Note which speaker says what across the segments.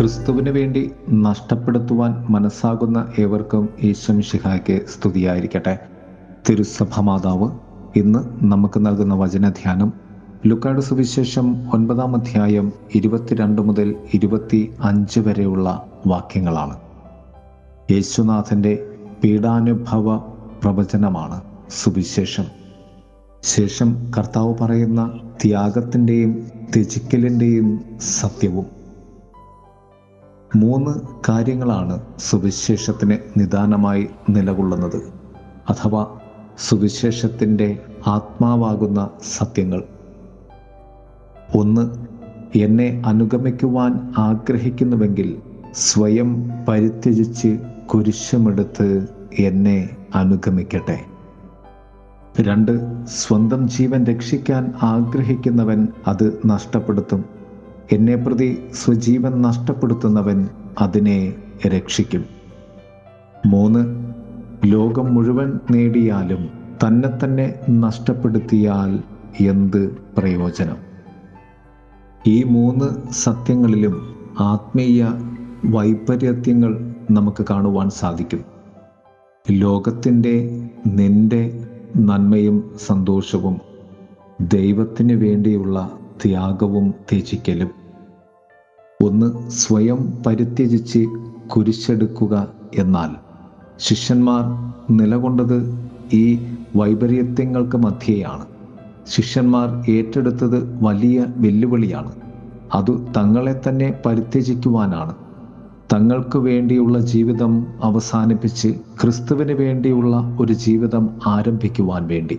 Speaker 1: ക്രിസ്തുവിന് വേണ്ടി നഷ്ടപ്പെടുത്തുവാൻ മനസ്സാകുന്ന ഏവർക്കും ഈശ്വംഷിഹായ്ക്ക് സ്തുതിയായിരിക്കട്ടെ. തിരുസഭ മാതാവ് ഇന്ന് നമുക്ക് നൽകുന്ന വചനധ്യാനം ലുക്കാട് സുവിശേഷം ഒൻപതാം അധ്യായം ഇരുപത്തിരണ്ട് മുതൽ ഇരുപത്തി അഞ്ച് വരെയുള്ള വാക്യങ്ങളാണ്. യേശുനാഥന്റെ പീഡാനുഭവ പ്രവചനമാണ് സുവിശേഷം. ശേഷം കർത്താവ് പറയുന്ന ത്യാഗത്തിന്റെയും ത്യജിക്കലിന്റെയും സത്യവും. മൂന്ന് കാര്യങ്ങളാണ് സുവിശേഷത്തിന് നിദാനമായി നിലകൊള്ളുന്നത്. അഥവാ സുവിശേഷത്തിന്റെ ആത്മാവാകുന്ന സത്യങ്ങൾ. ഒന്ന് എന്നെ അനുഗമിക്കുവാൻ ആഗ്രഹിക്കുന്നുവെങ്കിൽ സ്വയം പരിത്യജിച്ച് കുരിശമെടുത്ത് എന്നെ അനുഗമിക്കട്ടെ. രണ്ട് സ്വന്തം ജീവൻ രക്ഷിക്കാൻ ആഗ്രഹിക്കുന്നവൻ അത് നഷ്ടപ്പെടുത്തും. എന്നെ പ്രതി സ്വജീവൻ നഷ്ടപ്പെടുത്തുന്നവൻ അതിനെ രക്ഷിക്കും. മൂന്ന് ലോകം മുഴുവൻ നേടിയാലും തന്നെ തന്നെ നഷ്ടപ്പെടുത്തിയാൽ എന്ത് പ്രയോജനം? ഈ മൂന്ന് സത്യങ്ങളിലും ആത്മീയ വൈപര്യത്യങ്ങൾ നമുക്ക് കാണുവാൻ സാധിക്കും. ലോകത്തിന്റെ നിന്റെ നന്മയും സന്തോഷവും ദൈവത്തിന് വേണ്ടിയുള്ള ത്യാഗവും ത്യജിക്കലും ഒന്ന് സ്വയം പരിത്യജിച്ച് കുരിശെടുക്കുക എന്നാൽ ശിഷ്യന്മാർ നിലകൊണ്ടത് ഈ വൈപര്യത്യങ്ങൾക്ക് മധ്യേയാണ്. ശിഷ്യന്മാർ ഏറ്റെടുത്തത് വലിയ വെല്ലുവിളിയാണ്. അത് തങ്ങളെ തന്നെ പരിത്യജിക്കുവാനാണ്. തങ്ങൾക്ക് വേണ്ടിയുള്ള ജീവിതം അവസാനിപ്പിച്ച് ക്രിസ്തുവിന് വേണ്ടിയുള്ള ഒരു ജീവിതം ആരംഭിക്കുവാൻ വേണ്ടി.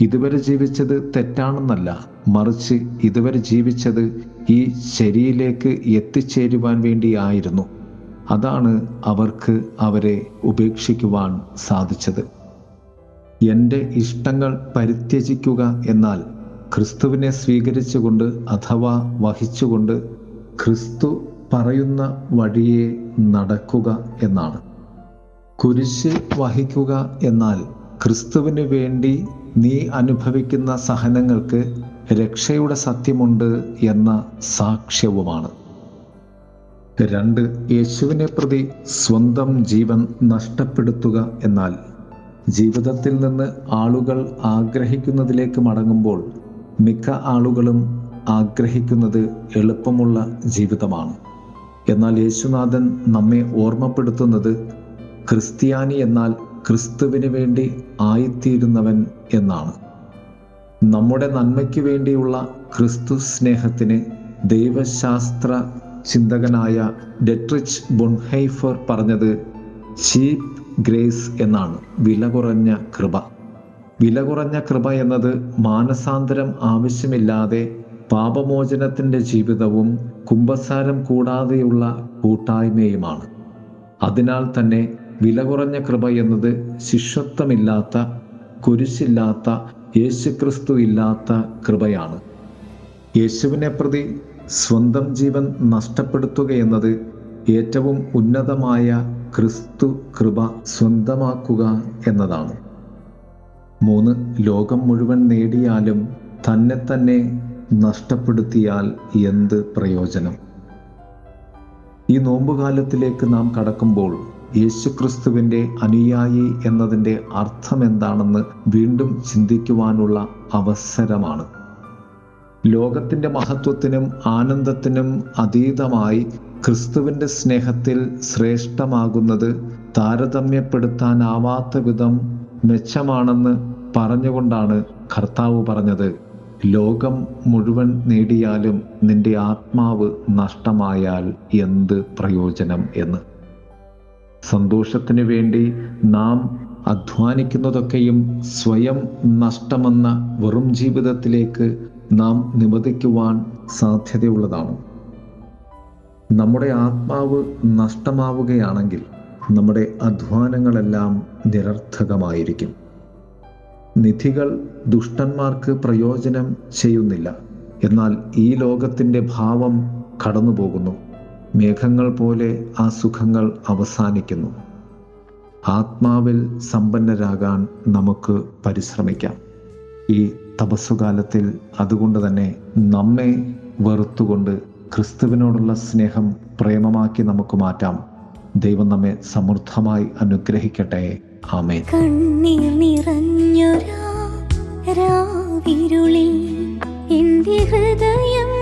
Speaker 1: ഇതുവരെ ജീവിച്ചത് തെറ്റാണെന്നല്ല മറിച്ച് ഇതുവരെ ജീവിച്ചത് ഈ ശരിയിലേക്ക് എത്തിച്ചേരുവാൻ വേണ്ടിയായിരുന്നു. അതാണ് അവർക്ക് അവരെ ഉപേക്ഷിക്കുവാൻ സാധിച്ചത്. എന്റെ ഇഷ്ടങ്ങൾ പരിത്യജിക്കുക എന്നാൽ ക്രിസ്തുവിനെ സ്വീകരിച്ചുകൊണ്ട് അഥവാ വഹിച്ചുകൊണ്ട് ക്രിസ്തു പറയുന്ന വഴിയെ നടക്കുക എന്നാണ്. കുരിശ് വഹിക്കുക എന്നാൽ ക്രിസ്തുവിന് വേണ്ടി നീ അനുഭവിക്കുന്ന സഹനങ്ങൾക്ക് രക്ഷയുടെ സത്യമുണ്ട് എന്ന സാക്ഷ്യവുമാണ്. രണ്ട് യേശുവിനെ പ്രതി സ്വന്തം ജീവൻ നഷ്ടപ്പെടുത്തുക എന്നാൽ ജീവിതത്തിൽ നിന്ന് ആളുകൾ ആഗ്രഹിക്കുന്നതിലേക്ക് മടങ്ങുമ്പോൾ മിക്ക ആളുകളും ആഗ്രഹിക്കുന്നത് എളുപ്പമുള്ള ജീവിതമാണ്. എന്നാൽ യേശുനാഥൻ നമ്മെ ഓർമ്മപ്പെടുത്തുന്നത് ക്രിസ്ത്യാനി എന്നാൽ ക്രിസ്തുവിന് വേണ്ടി ആയിത്തീരുന്നവൻ എന്നാണ്. നമ്മുടെ നന്മയ്ക്ക് വേണ്ടിയുള്ള ക്രിസ്തു സ്നേഹത്തിന് ദൈവശാസ്ത്ര ചിന്തകനായ ഡെട്രിച്ച് ബൊൺഹൈഫർ പറഞ്ഞത് ചീപ്പ് ഗ്രേസ് എന്നാണ്. വില കുറഞ്ഞ കൃപ. വില കുറഞ്ഞ കൃപ എന്നത് മാനസാന്തരം ആവശ്യമില്ലാതെ പാപമോചനത്തിന്റെ ജീവിതവും കുംഭസാരം കൂടാതെയുള്ള കൂട്ടായ്മയുമാണ്. അതിനാൽ തന്നെ വില കുറഞ്ഞ കൃപ എന്നത് ശിഷ്യത്വമില്ലാത്ത കുരിശില്ലാത്ത യേശുക്രിസ്തു ഇല്ലാത്ത കൃപയാണ്. യേശുവിനെ പ്രതി സ്വന്തം ജീവൻ നഷ്ടപ്പെടുത്തുക എന്നത് ഏറ്റവും ഉന്നതമായ ക്രിസ്തു കൃപ സ്വന്തമാക്കുക എന്നതാണ്. മൂന്ന് ലോകം മുഴുവൻ നേടിയാലും തന്നെ തന്നെ നഷ്ടപ്പെടുത്തിയാൽ എന്ത് പ്രയോജനം? ഈ നോമ്പുകാലത്തിലേക്ക് നാം കടക്കുമ്പോൾ യേശുക്രിസ്തുവിന്റെ അനുയായി എന്നതിന്റെ അർത്ഥം എന്താണെന്ന് വീണ്ടും ചിന്തിക്കുവാനുള്ള അവസരമാണ്. ലോകത്തിന്റെ മഹത്വത്തിനും ആനന്ദത്തിനും അതീതമായി ക്രിസ്തുവിന്റെ സ്നേഹത്തിൽ ശ്രേഷ്ഠമാകുന്നത് താരതമ്യപ്പെടുത്താനാവാത്ത വിധം മെച്ചമാണെന്ന് പറഞ്ഞുകൊണ്ടാണ് കർത്താവ് പറഞ്ഞത്. ലോകം മുഴുവൻ നേടിയാലും നിന്റെ ആത്മാവ് നഷ്ടമായാൽ എന്ത് പ്രയോജനം എന്ന്. സന്തോഷത്തിന് വേണ്ടി നാം അധ്വാനിക്കുന്നതൊക്കെയും സ്വയം നഷ്ടമെന്ന വെറും ജീവിതത്തിലേക്ക് നാം നിമതിക്കുവാൻ സാധ്യതയുള്ളതാണ്. നമ്മുടെ ആത്മാവ് നഷ്ടമാവുകയാണെങ്കിൽ നമ്മുടെ അധ്വാനങ്ങളെല്ലാം നിരർത്ഥകമായിരിക്കും. നിധികൾ ദുഷ്ടന്മാർക്ക് പ്രയോജനം ചെയ്യുന്നില്ല. എന്നാൽ ഈ ലോകത്തിന്റെ ഭാവം കടന്നുപോകുന്നു. മേഘങ്ങൾ പോലെ ആ സുഖങ്ങൾ അവസാനിക്കുന്നു. ആത്മാവിൽ സമ്പന്നരാകാൻ നമുക്ക് പരിശ്രമിക്കാം. ഈ തപസ്സുകാലത്തിൽ അതുകൊണ്ട് തന്നെ നമ്മെ വെറുത്തുകൊണ്ട് ക്രിസ്തുവിനോടുള്ള സ്നേഹം പ്രേമമാക്കി നമുക്ക് മാറ്റാം. ദൈവം നമ്മെ സമൃദ്ധമായി അനുഗ്രഹിക്കട്ടെ. ആമേ
Speaker 2: കണ്ണീർ നിറഞ്ഞൊരാ ഹൃദയം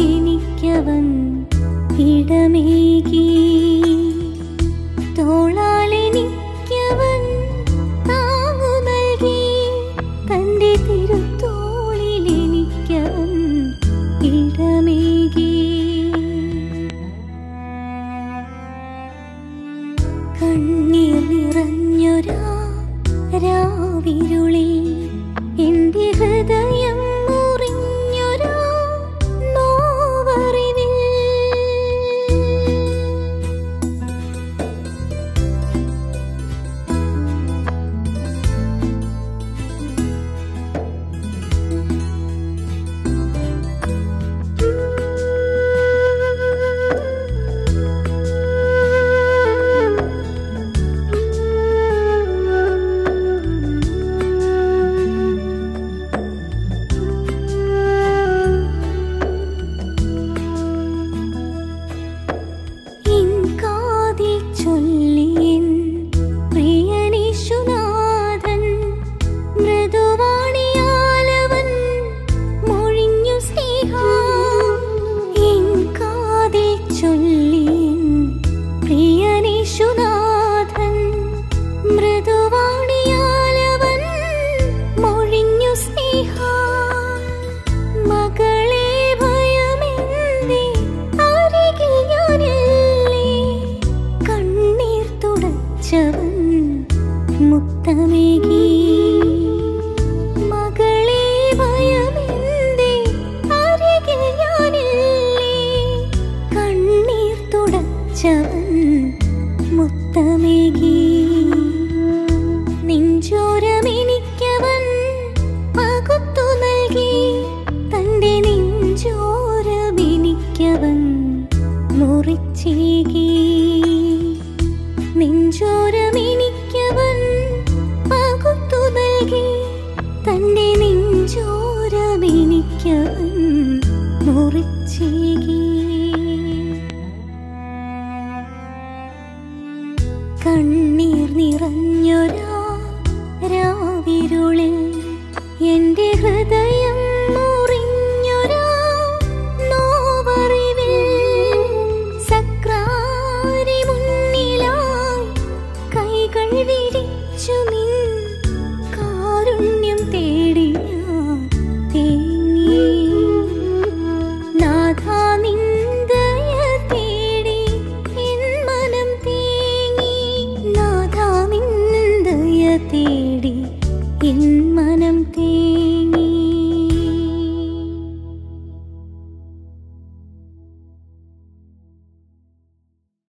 Speaker 2: എനിക്കവൻ ഇടമേകി. തോളാലെനിക്കവൻ താങ്ങു നൽകി. തന്റെ തിരുത്തോളിൽ എനിക്കവൻ ഇടമേകി. കണ്ണീർ മുറിച്ചീകി. നെഞ്ചോരമെനിക്കവൻ പകുത്തു മുറിച്ചീകി.